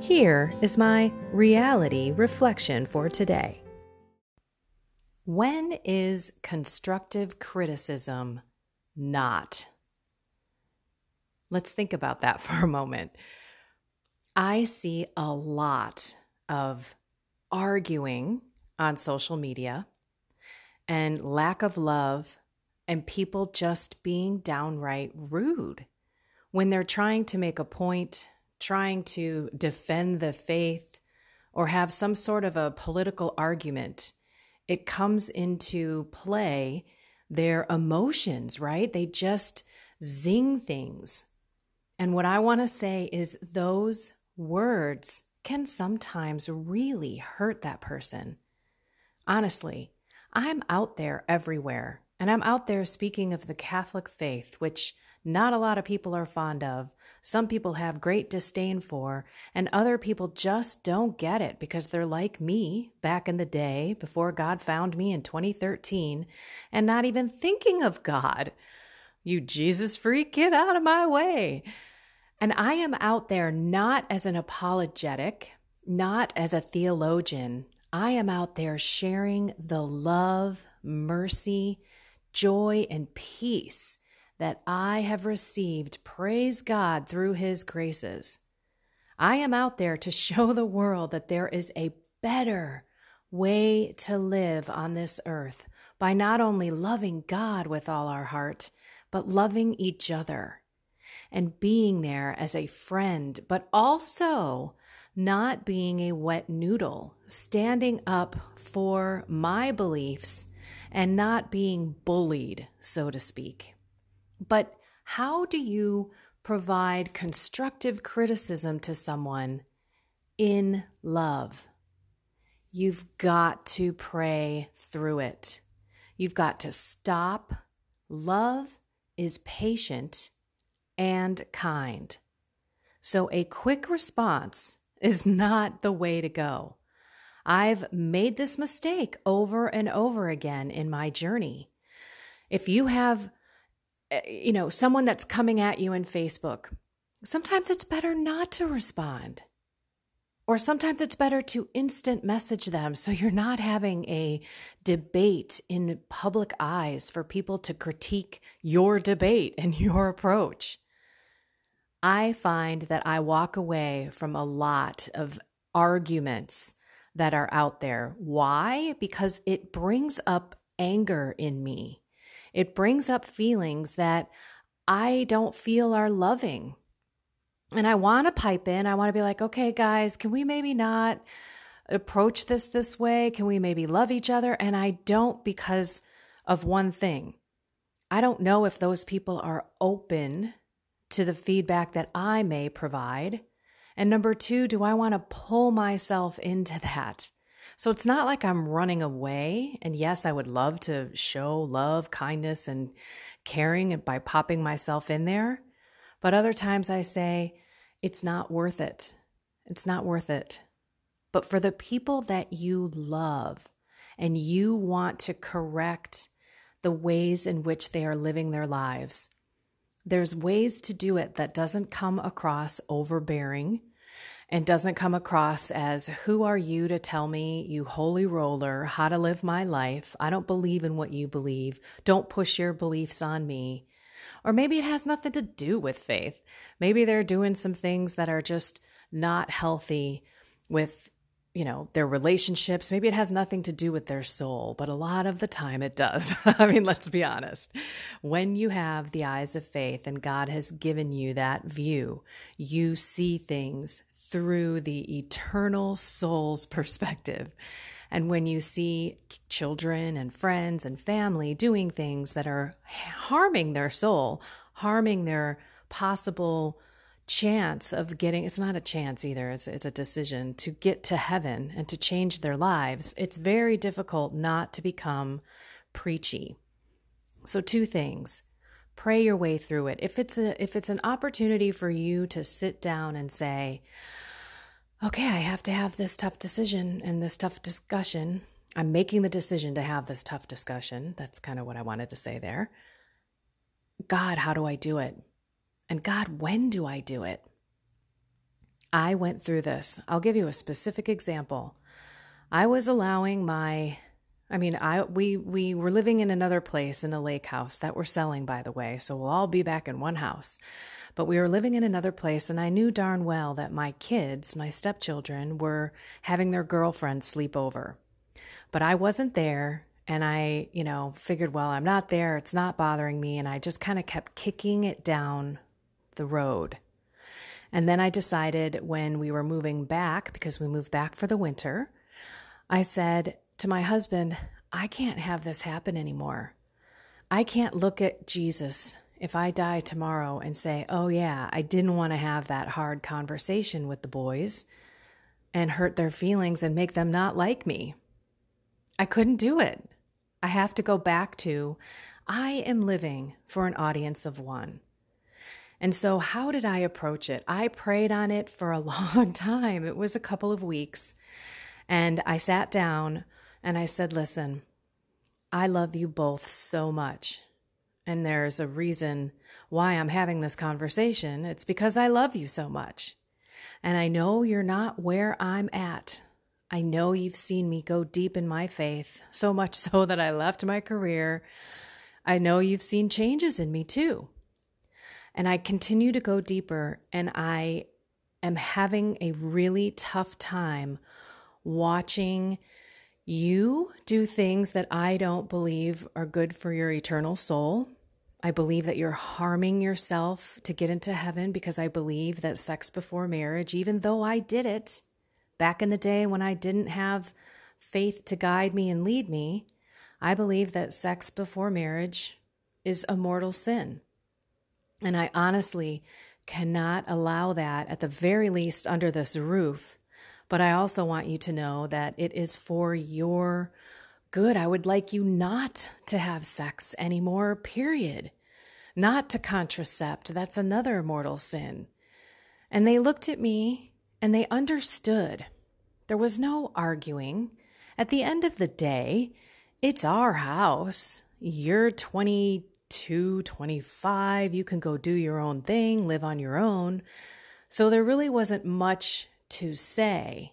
Here is my reality reflection for today. When is constructive criticism not? Let's think about that for a moment. I see a lot of arguing on social media and lack of love and people just being downright rude when they're trying to make a point trying to defend the faith or have some sort of a political argument, it comes into play their emotions, right? They just zing things. And what I want to say is those words can sometimes really hurt that person. Honestly, I'm out there everywhere, and I'm out there speaking of the Catholic faith, which not a lot of people are fond of, some people have great disdain for, and other people just don't get it because they're like me back in the day before God found me in 2013 and not even thinking of God. You Jesus freak, get out of my way. And I am out there not as an apologetic, not as a theologian. I am out there sharing the love, mercy, joy, and peace that I have received, praise God, through His graces. I am out there to show the world that there is a better way to live on this earth by not only loving God with all our heart, but loving each other and being there as a friend, but also not being a wet noodle, standing up for my beliefs and not being bullied, so to speak. But how do you provide constructive criticism to someone in love? You've got to pray through it. You've got to stop. Love is patient and kind. So a quick response is not the way to go. I've made this mistake over and over again in my journey. If you have Eh, you know, someone that's coming at you in Facebook, sometimes it's better not to respond. Or sometimes it's better to instant message them so you're not having a debate in public eyes for people to critique your debate and your approach. I find that I walk away from a lot of arguments that are out there. Why? Because it brings up anger in me. It brings up feelings that I don't feel are loving. And I want to pipe in. I want to be like, okay, guys, can we maybe not approach this this way? Can we maybe love each other? And I don't because of one thing. I don't know if those people are open to the feedback that I may provide. And number two, do I want to pull myself into that? So it's not like I'm running away. And yes, I would love to show love, kindness, and caring by popping myself in there. But other times I say, it's not worth it. It's not worth it. But for the people that you love and you want to correct the ways in which they are living their lives, there's ways to do it that doesn't come across overbearing and doesn't come across as, Who are you to tell me, you holy roller, how to live my life? I don't believe in what you believe. Don't push your beliefs on me. Or maybe it has nothing to do with faith. Maybe they're doing some things that are just not healthy with you know, their relationships. Maybe it has nothing to do with their soul, but a lot of the time it does. I mean, let's be honest. When you have the eyes of faith and God has given you that view, you see things through the eternal soul's perspective. And when you see children and friends and family doing things that are harming their soul, harming their possible chance of getting it's not a chance either it's it's a decision to get to heaven and to change their lives. It's very difficult not to become preachy. So two things. Pray your way through it. If it's a if it's an opportunity for you to sit down and say okay i have to have this tough decision and this tough discussion. I'm making the decision to have this tough discussion. That's kind of what i wanted to say there. God how do i do it and God, when do I do it? I went through this. I'll give you a specific example. I was allowing my I mean, I we we were living in another place in a lake house that we're selling by the way, so we'll all be back in one house. But we were living in another place and I knew darn well that my kids, my stepchildren were having their girlfriends sleep over. But I wasn't there and I, you know, figured, well, I'm not there, it's not bothering me, and I just kind of kept kicking it down the road. And then I decided when we were moving back, because we moved back for the winter, I said to my husband, I can't have this happen anymore. I can't look at Jesus if I die tomorrow and say, oh, yeah, I didn't want to have that hard conversation with the boys and hurt their feelings and make them not like me. I couldn't do it. I have to go back to, I am living for an audience of one. And so, how did I approach it? I prayed on it for a long time. It was a couple of weeks. And I sat down and I said, Listen, I love you both so much. And there's a reason why I'm having this conversation. It's because I love you so much. And I know you're not where I'm at. I know you've seen me go deep in my faith, so much so that I left my career. I know you've seen changes in me too. And I continue to go deeper, and I am having a really tough time watching you do things that I don't believe are good for your eternal soul. I believe that you're harming yourself to get into heaven because I believe that sex before marriage, even though I did it back in the day when I didn't have faith to guide me and lead me, I believe that sex before marriage is a mortal sin. And I honestly cannot allow that, at the very least, under this roof. But I also want you to know that it is for your good. I would like you not to have sex anymore, period. Not to contracept. That's another mortal sin. And they looked at me and they understood. There was no arguing. At the end of the day, it's our house. You're 20 22, 25, you can go do your own thing, live on your own. So there really wasn't much to say.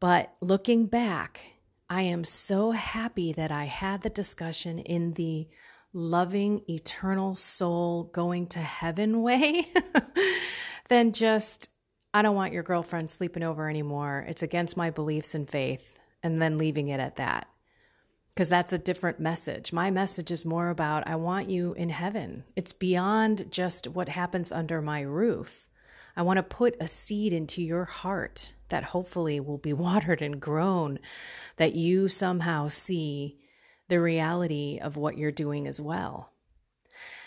But looking back, I am so happy that I had the discussion in the loving, eternal soul going to heaven way than just, I don't want your girlfriend sleeping over anymore. It's against my beliefs and faith, and then leaving it at that because that's a different message. My message is more about I want you in heaven. It's beyond just what happens under my roof. I want to put a seed into your heart that hopefully will be watered and grown, that you somehow see the reality of what you're doing as well.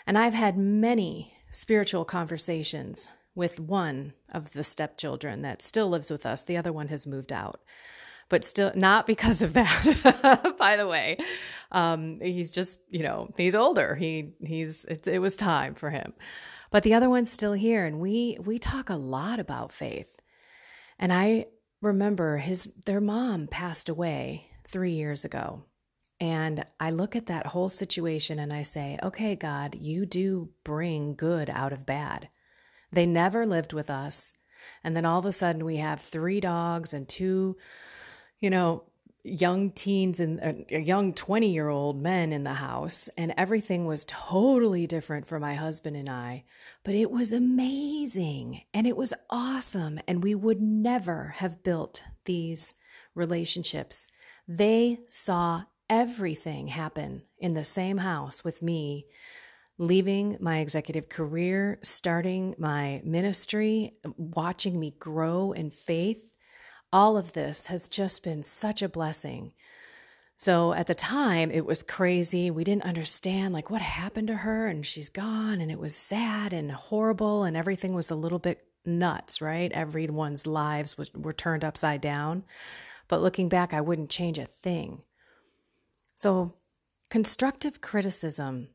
And I've had many spiritual conversations with one of the stepchildren that still lives with us. The other one has moved out but still not because of that. By the way, um, he's just you know he's older. He he's it was time for him, but the other one's still here, and we we talk a lot about faith. And I remember his their mom passed away three years ago. And I look at that whole situation and I say, okay, God, you do bring good out of bad. They never lived with us. And then all of a sudden we have three dogs and two you know, young teens and uh, young 20 year old men in the house, and everything was totally different for my husband and I. But it was amazing and it was awesome. And we would never have built these relationships. They saw everything happen in the same house with me leaving my executive career, starting my ministry, watching me grow in faith. All of this has just been such a blessing. So at the time, it was crazy. We didn't understand like what happened to her and she's gone and it was sad and horrible and everything was a little bit nuts, right? Everyone's lives was, were turned upside down. But looking back, I wouldn't change a thing. So constructive criticism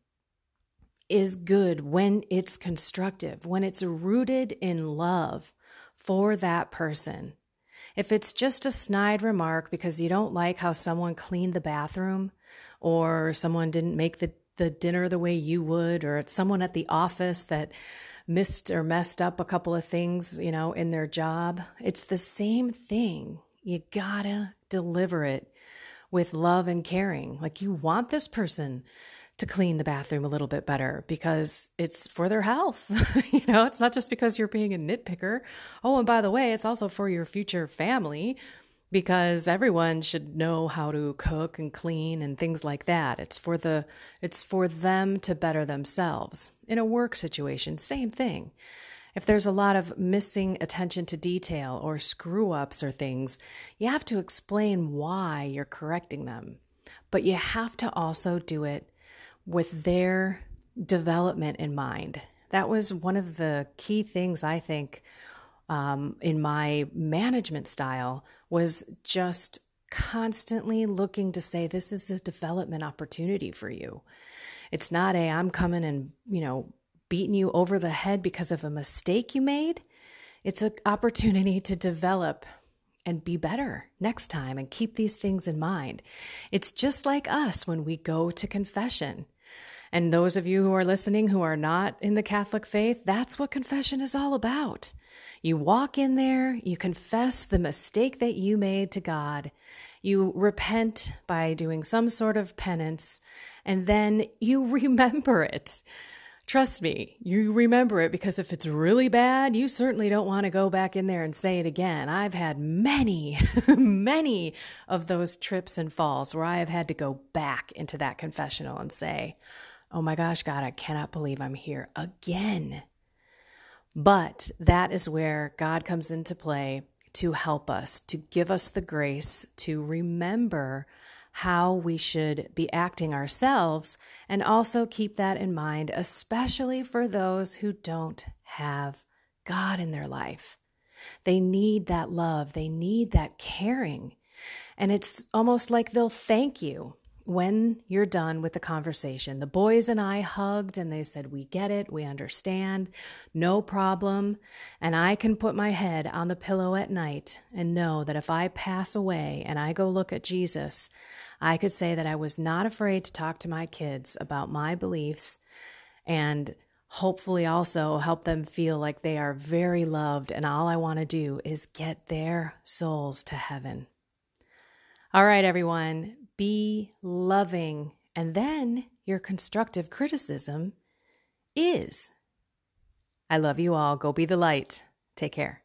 is good when it's constructive, when it's rooted in love for that person. If it's just a snide remark because you don't like how someone cleaned the bathroom or someone didn't make the, the dinner the way you would, or it's someone at the office that missed or messed up a couple of things, you know, in their job, it's the same thing. You gotta deliver it with love and caring. Like you want this person to clean the bathroom a little bit better because it's for their health. you know, it's not just because you're being a nitpicker. Oh, and by the way, it's also for your future family because everyone should know how to cook and clean and things like that. It's for the it's for them to better themselves. In a work situation, same thing. If there's a lot of missing attention to detail or screw ups or things, you have to explain why you're correcting them. But you have to also do it with their development in mind. That was one of the key things I think um, in my management style was just constantly looking to say this is a development opportunity for you. It's not a I'm coming and you know beating you over the head because of a mistake you made. It's an opportunity to develop and be better next time and keep these things in mind. It's just like us when we go to confession. And those of you who are listening who are not in the Catholic faith, that's what confession is all about. You walk in there, you confess the mistake that you made to God, you repent by doing some sort of penance, and then you remember it. Trust me, you remember it because if it's really bad, you certainly don't want to go back in there and say it again. I've had many, many of those trips and falls where I have had to go back into that confessional and say, Oh my gosh, God, I cannot believe I'm here again. But that is where God comes into play to help us, to give us the grace to remember how we should be acting ourselves and also keep that in mind, especially for those who don't have God in their life. They need that love, they need that caring. And it's almost like they'll thank you when you're done with the conversation, the boys and I hugged and they said, We get it, we understand, no problem. And I can put my head on the pillow at night and know that if I pass away and I go look at Jesus, I could say that I was not afraid to talk to my kids about my beliefs and hopefully also help them feel like they are very loved. And all I want to do is get their souls to heaven. All right, everyone be loving. And then your constructive criticism is I love you all. Go be the light. Take care.